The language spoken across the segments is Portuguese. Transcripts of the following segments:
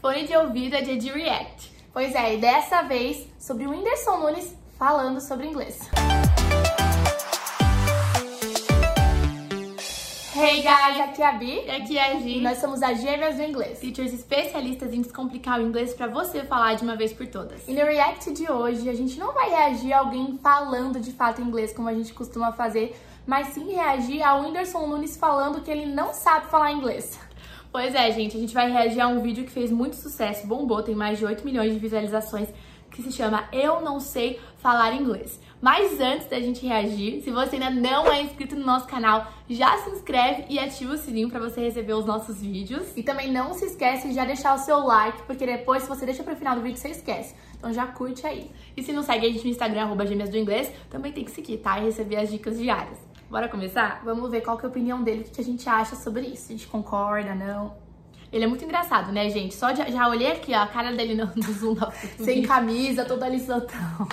Fone de ouvido é de React. Pois é, e dessa vez sobre o Whindersson Nunes falando sobre inglês. Hey guys, aqui é a Bi. E aqui é a Gi. E nós somos as Gêmeas do Inglês. Teachers especialistas em descomplicar o inglês para você falar de uma vez por todas. E no React de hoje, a gente não vai reagir a alguém falando de fato inglês como a gente costuma fazer, mas sim reagir ao Whindersson Nunes falando que ele não sabe falar inglês. Pois é, gente, a gente vai reagir a um vídeo que fez muito sucesso, bombou, tem mais de 8 milhões de visualizações, que se chama Eu Não Sei Falar Inglês. Mas antes da gente reagir, se você ainda não é inscrito no nosso canal, já se inscreve e ativa o sininho para você receber os nossos vídeos. E também não se esquece de já deixar o seu like, porque depois, se você deixa pro final do vídeo, você esquece. Então já curte aí. E se não segue a gente no Instagram, arroba gêmeas do inglês, também tem que seguir, tá? E receber as dicas diárias. Bora começar? Vamos ver qual que é a opinião dele, o que a gente acha sobre isso. A gente concorda, não? Ele é muito engraçado, né, gente? Só de, já olhei aqui, ó, a cara dele no, no zoom Sem camisa, toda lisotão.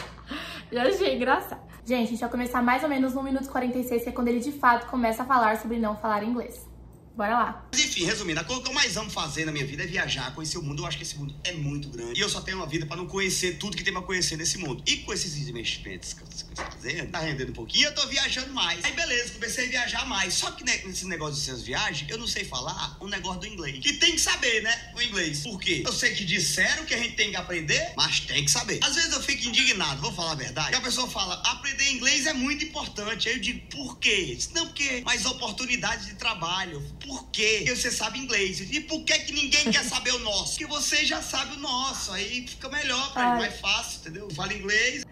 já achei engraçado. Gente, a gente vai começar mais ou menos no minuto 46, que é quando ele de fato começa a falar sobre não falar inglês. Bora lá. Mas enfim, resumindo, a coisa que eu mais amo fazer na minha vida é viajar, conhecer o mundo. Eu acho que esse mundo é muito grande. E eu só tenho uma vida para não conhecer tudo que tem pra conhecer nesse mundo. E com esses investimentos que eu estou fazendo, tá rendendo um pouquinho, eu tô viajando mais. Aí beleza, comecei a viajar mais. Só que né, nesse negócio de viagens, eu não sei falar um negócio do inglês. Que tem que saber, né? O inglês. Por quê? Eu sei que disseram que a gente tem que aprender, mas tem que saber. Às vezes eu fico indignado, vou falar a verdade. Que a pessoa fala, aprender inglês é muito importante. Aí eu digo, por quê? Não, porque mais oportunidades de trabalho. Por quê? Eu você sabe inglês. E por que, que ninguém quer saber o nosso? Porque você já sabe o nosso. Aí fica melhor pra mais fácil, entendeu? Fala inglês.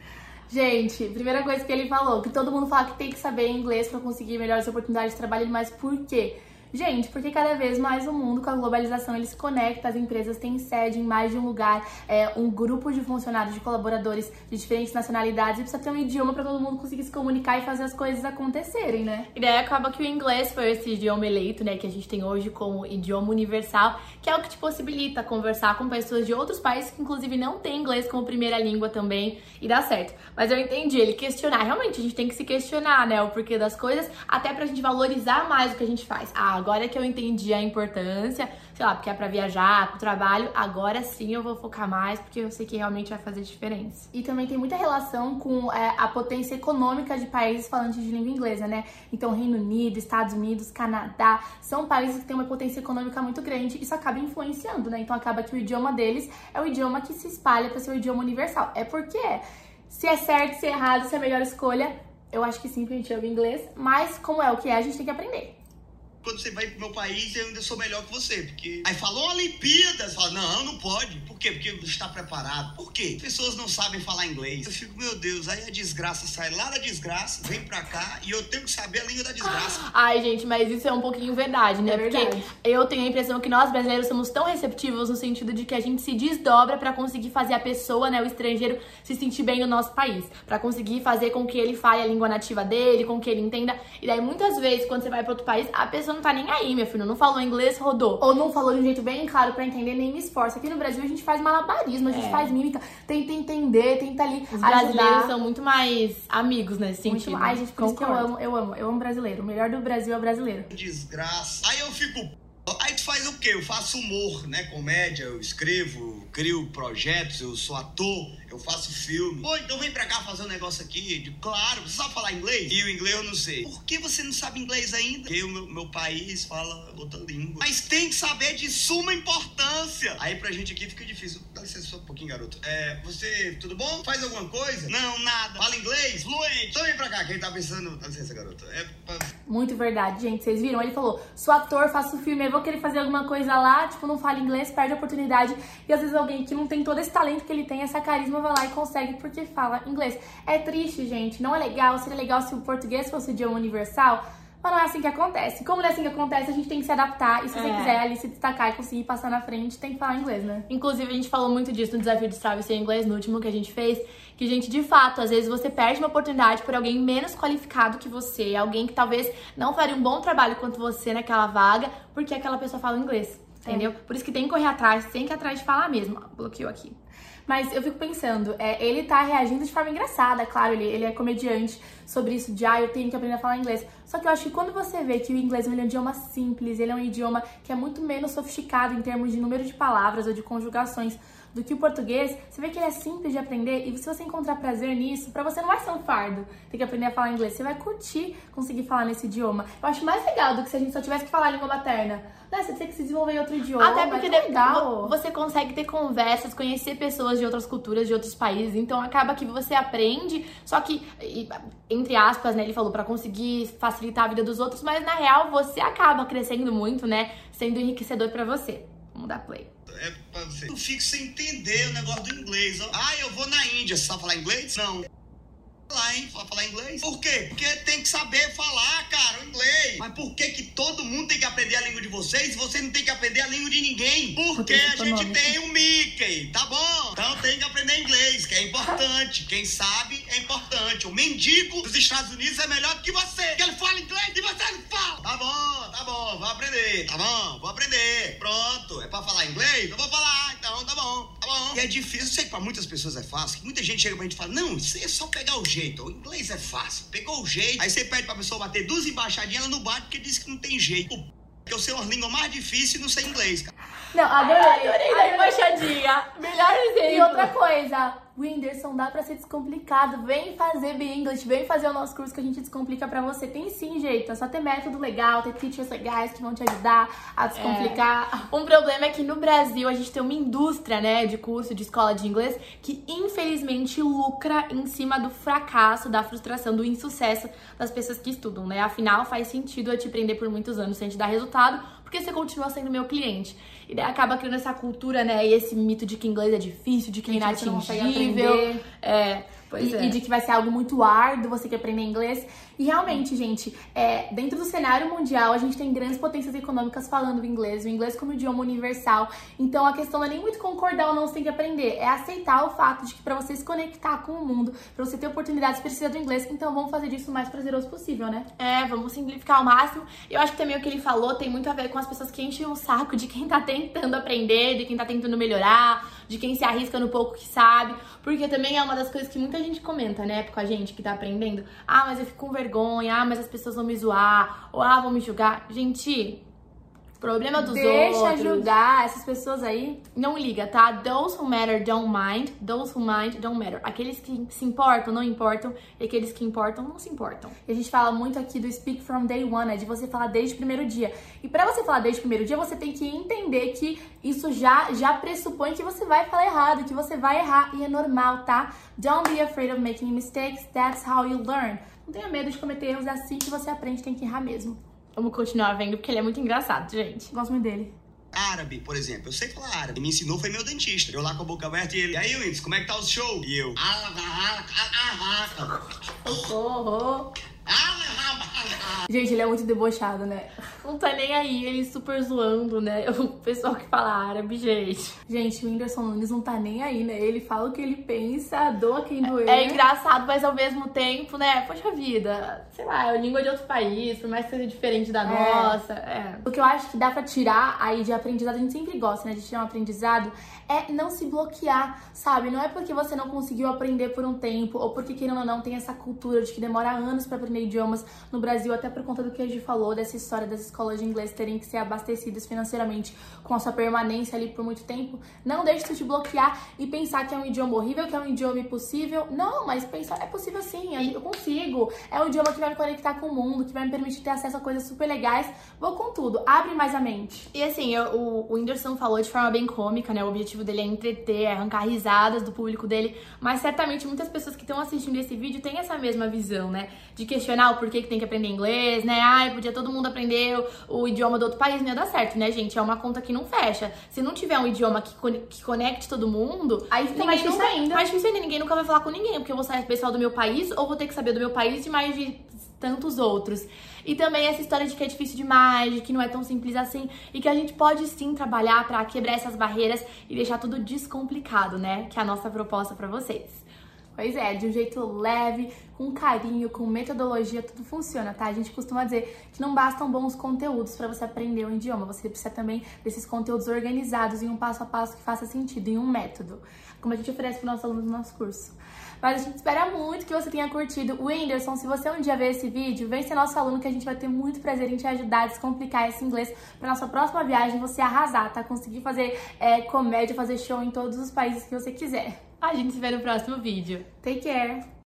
Gente, primeira coisa que ele falou, que todo mundo fala que tem que saber inglês para conseguir melhores oportunidades de trabalho, mas por quê? Gente, porque cada vez mais o mundo com a globalização ele se conecta, as empresas têm sede em mais de um lugar, é, um grupo de funcionários, de colaboradores de diferentes nacionalidades e precisa ter um idioma para todo mundo conseguir se comunicar e fazer as coisas acontecerem, né? E daí acaba que o inglês foi esse idioma eleito, né, que a gente tem hoje como idioma universal, que é o que te possibilita conversar com pessoas de outros países que inclusive não têm inglês como primeira língua também e dá certo. Mas eu entendi ele questionar, realmente a gente tem que se questionar, né, o porquê das coisas, até pra gente valorizar mais o que a gente faz. Ah, agora que eu entendi a importância, sei lá, porque é para viajar, pro trabalho, agora sim eu vou focar mais, porque eu sei que realmente vai fazer diferença. E também tem muita relação com é, a potência econômica de países falantes de língua inglesa, né? Então, Reino Unido, Estados Unidos, Canadá, são países que têm uma potência econômica muito grande isso acaba influenciando, né? Então, acaba que o idioma deles é o idioma que se espalha para ser o idioma universal. É porque se é certo, se é errado, se é a melhor escolha, eu acho que sim, porque a gente ouve inglês, mas como é o que é, a gente tem que aprender quando você vai pro meu país, eu ainda sou melhor que você. Porque. Aí falou Olimpíadas. Fala, não, não pode. Por quê? Porque está preparado. Por quê? Pessoas não sabem falar inglês. Eu fico, meu Deus, aí a desgraça sai lá da desgraça, vem pra cá e eu tenho que saber a língua da desgraça. Ai, gente, mas isso é um pouquinho verdade, né? É verdade. Porque eu tenho a impressão que nós brasileiros somos tão receptivos no sentido de que a gente se desdobra para conseguir fazer a pessoa, né, o estrangeiro, se sentir bem no nosso país. para conseguir fazer com que ele fale a língua nativa dele, com que ele entenda. E daí, muitas vezes, quando você vai para outro país, a pessoa não tá nem aí, meu filho. Não falou inglês, rodou. Ou não falou de um jeito bem claro para entender, nem me esforça. Aqui no Brasil a gente faz malabarismo, a gente é. faz mímica, tenta entender, tenta ali. Os brasileiros são muito mais amigos nesse sentido. Muito, ai, gente, por isso que eu amo, eu amo, eu amo brasileiro. O melhor do Brasil é o brasileiro. Desgraça. Aí eu fico Aí tu faz o quê? Eu faço humor, né? Comédia, eu escrevo, crio projetos, eu sou ator, eu faço filme. Pô, então vem pra cá fazer um negócio aqui. Claro, você sabe falar inglês? E o inglês eu não sei. Por que você não sabe inglês ainda? Porque o meu, meu país fala outra língua. Mas tem que saber de suma importância. Aí pra gente aqui fica difícil. Dá licença só um pouquinho, garoto. É, você, tudo bom? Faz alguma coisa? Não, nada. Fala inglês? Fluente. Então vem pra cá, quem tá pensando. Dá licença, garoto. É pra... Muito verdade, gente. Vocês viram? Ele falou: sou ator, faço filme, vou querer fazer alguma coisa lá, tipo, não fala inglês, perde a oportunidade. E às vezes alguém que não tem todo esse talento que ele tem, essa carisma, vai lá e consegue porque fala inglês. É triste, gente. Não é legal. Seria legal se o português fosse o idioma universal. Mas não é assim que acontece. Como não é assim que acontece, a gente tem que se adaptar. E se é. você quiser ali se destacar e conseguir passar na frente, tem que falar inglês, né? Inclusive, a gente falou muito disso no desafio de travessia em inglês, no último que a gente fez. Que, gente, de fato, às vezes você perde uma oportunidade por alguém menos qualificado que você. Alguém que talvez não faria um bom trabalho quanto você naquela vaga, porque aquela pessoa fala inglês. Entendeu? É. Por isso que tem que correr atrás, tem que ir atrás de falar mesmo. Bloqueou aqui. Mas eu fico pensando, é, ele tá reagindo de forma engraçada, claro, ele, ele é comediante sobre isso de, ah, eu tenho que aprender a falar inglês. Só que eu acho que quando você vê que o inglês é um idioma simples, ele é um idioma que é muito menos sofisticado em termos de número de palavras ou de conjugações do que o português, você vê que ele é simples de aprender e se você encontrar prazer nisso, para você não vai ser um fardo ter que aprender a falar inglês, você vai curtir conseguir falar nesse idioma. Eu acho mais legal do que se a gente só tivesse que falar a língua materna. Né? Você tem que se desenvolver em outro idioma. Até porque é legal. você consegue ter conversas, conhecer pessoas de outras culturas, de outros países. Então acaba que você aprende, só que, entre aspas, né? Ele falou para conseguir facilitar a vida dos outros, mas na real você acaba crescendo muito, né? Sendo enriquecedor para você. Vamos dar play. É pra você. Eu fico sem entender o negócio do inglês. Ah, eu vou na Índia. Você sabe falar inglês? Não falar, hein? Falar inglês. Por quê? Porque tem que saber falar, cara, o inglês. Mas por que que todo mundo tem que aprender a língua de vocês e vocês não tem que aprender a língua de ninguém? Porque a gente tem o Mickey, tá bom? Então tem que aprender inglês, que é importante. Quem sabe é importante. O mendigo dos Estados Unidos é melhor do que você. Que ele fala inglês e você não fala. Tá bom, tá bom, vou aprender. Tá bom, vou aprender. Pronto. É pra falar inglês? Eu vou falar, então tá bom, tá bom. E é difícil, eu sei que pra muitas pessoas é fácil. Muita gente chega pra gente e fala, não, isso é só pegar o jeito. O inglês é fácil. Pegou o jeito. Aí você pede pra pessoa bater duas embaixadinhas, ela não bate porque diz que não tem jeito. Porque eu sei uma língua mais difícil e não sei inglês, cara. Não, adorei. Adorei da embaixadinha. Melhor exemplo. E outra coisa, Whindersson, dá pra ser descomplicado. Vem fazer English, vem fazer o nosso curso que a gente descomplica pra você. Tem sim jeito, é só ter método legal, ter teachers legais que vão te ajudar a descomplicar. É. Um problema é que no Brasil a gente tem uma indústria, né, de curso, de escola de inglês, que infelizmente lucra em cima do fracasso, da frustração, do insucesso das pessoas que estudam, né? Afinal, faz sentido eu te prender por muitos anos sem te dar resultado, porque você continua sendo meu cliente. E daí acaba criando essa cultura, né? E esse mito de que inglês é difícil, de que é inatingível. É, e, é. e, de que vai ser algo muito árduo você que aprender inglês. E realmente, gente, é, dentro do cenário mundial, a gente tem grandes potências econômicas falando o inglês, o inglês como idioma universal. Então a questão não é nem muito concordar ou não você tem que aprender, é aceitar o fato de que para você se conectar com o mundo, para você ter oportunidades, precisa do inglês. Então vamos fazer disso o mais prazeroso possível, né? É, vamos simplificar ao máximo. Eu acho que também o que ele falou tem muito a ver com as pessoas que enchem o saco de quem tá tentando aprender, de quem tá tentando melhorar, de quem se arrisca no pouco que sabe. Porque também é uma das coisas que muita gente comenta, né, com a gente que tá aprendendo. Ah, mas eu fico com vergonha, ah, mas as pessoas vão me zoar, ou ah, vão me julgar. Gente, problema dos Deixa outros. Deixa ajudar essas pessoas aí. Não liga, tá? Those who matter don't mind. Those who mind don't matter. Aqueles que se importam não importam. E aqueles que importam não se importam. E a gente fala muito aqui do speak from day one, né? De você falar desde o primeiro dia. E para você falar desde o primeiro dia, você tem que entender que isso já, já pressupõe que você vai falar errado, que você vai errar. E é normal, tá? Don't be afraid of making mistakes. That's how you learn. Não tenha medo de cometer erros, é assim que você aprende, tem que errar mesmo. Vamos continuar vendo, porque ele é muito engraçado, gente. Gosto muito dele. Árabe, por exemplo. Eu sei falar árabe. Me ensinou foi meu dentista. Eu lá com a boca aberta e ele. E aí, Windows, como é que tá o show? E eu. Socorro. Gente, ele é muito debochado, né? Não tá nem aí, ele super zoando, né? O pessoal que fala árabe, gente. Gente, o Whindersson Nunes não tá nem aí, né? Ele fala o que ele pensa, doa quem doer. É, é engraçado, mas ao mesmo tempo, né? Poxa vida, sei lá, é língua de outro país, por mais que seja diferente da é. nossa. É. O que eu acho que dá pra tirar aí de aprendizado, a gente sempre gosta, né? De tirar um aprendizado, é não se bloquear, sabe? Não é porque você não conseguiu aprender por um tempo, ou porque, querendo ou não, tem essa cultura de que demora anos para aprender idiomas no Brasil, até por conta do que a gente falou, dessa história das escolas de inglês terem que ser abastecidas financeiramente com a sua permanência ali por muito tempo. Não deixe isso te bloquear e pensar que é um idioma horrível, que é um idioma impossível. Não, mas pensar, é possível sim, eu consigo. É um idioma que vai me conectar com o mundo, que vai me permitir ter acesso a coisas super legais. Vou com tudo, abre mais a mente. E assim, eu, o, o Whindersson falou de forma bem cômica, né? O objetivo dele é entreter, é arrancar risadas do público dele, mas certamente muitas pessoas que estão assistindo esse vídeo têm essa mesma visão, né? De questionar o porquê que tem que aprender inglês, né? Ai, podia todo mundo aprender o, o, idioma do outro país, não ia dar certo, né, gente? É uma conta que não fecha. Se não tiver um idioma que, que conecte todo mundo, aí fica mais difícil ainda. Mais difícil ainda, ninguém nunca vai falar com ninguém, porque eu vou saber pessoal do meu país ou vou ter que saber do meu país de mais de tantos outros. E também essa história de que é difícil demais, de que não é tão simples assim, e que a gente pode sim trabalhar para quebrar essas barreiras e deixar tudo descomplicado, né? Que é a nossa proposta para vocês. Pois é, de um jeito leve, com carinho, com metodologia, tudo funciona, tá? A gente costuma dizer que não bastam bons conteúdos para você aprender um idioma, você precisa também desses conteúdos organizados em um passo a passo que faça sentido, em um método, como a gente oferece para nossos alunos no nosso curso. Mas a gente espera muito que você tenha curtido. Whindersson, se você um dia ver esse vídeo, vem ser nosso aluno que a gente vai ter muito prazer em te ajudar a descomplicar esse inglês para nossa próxima viagem você arrasar, tá? Conseguir fazer é, comédia, fazer show em todos os países que você quiser. A gente se vê no próximo vídeo. Take care!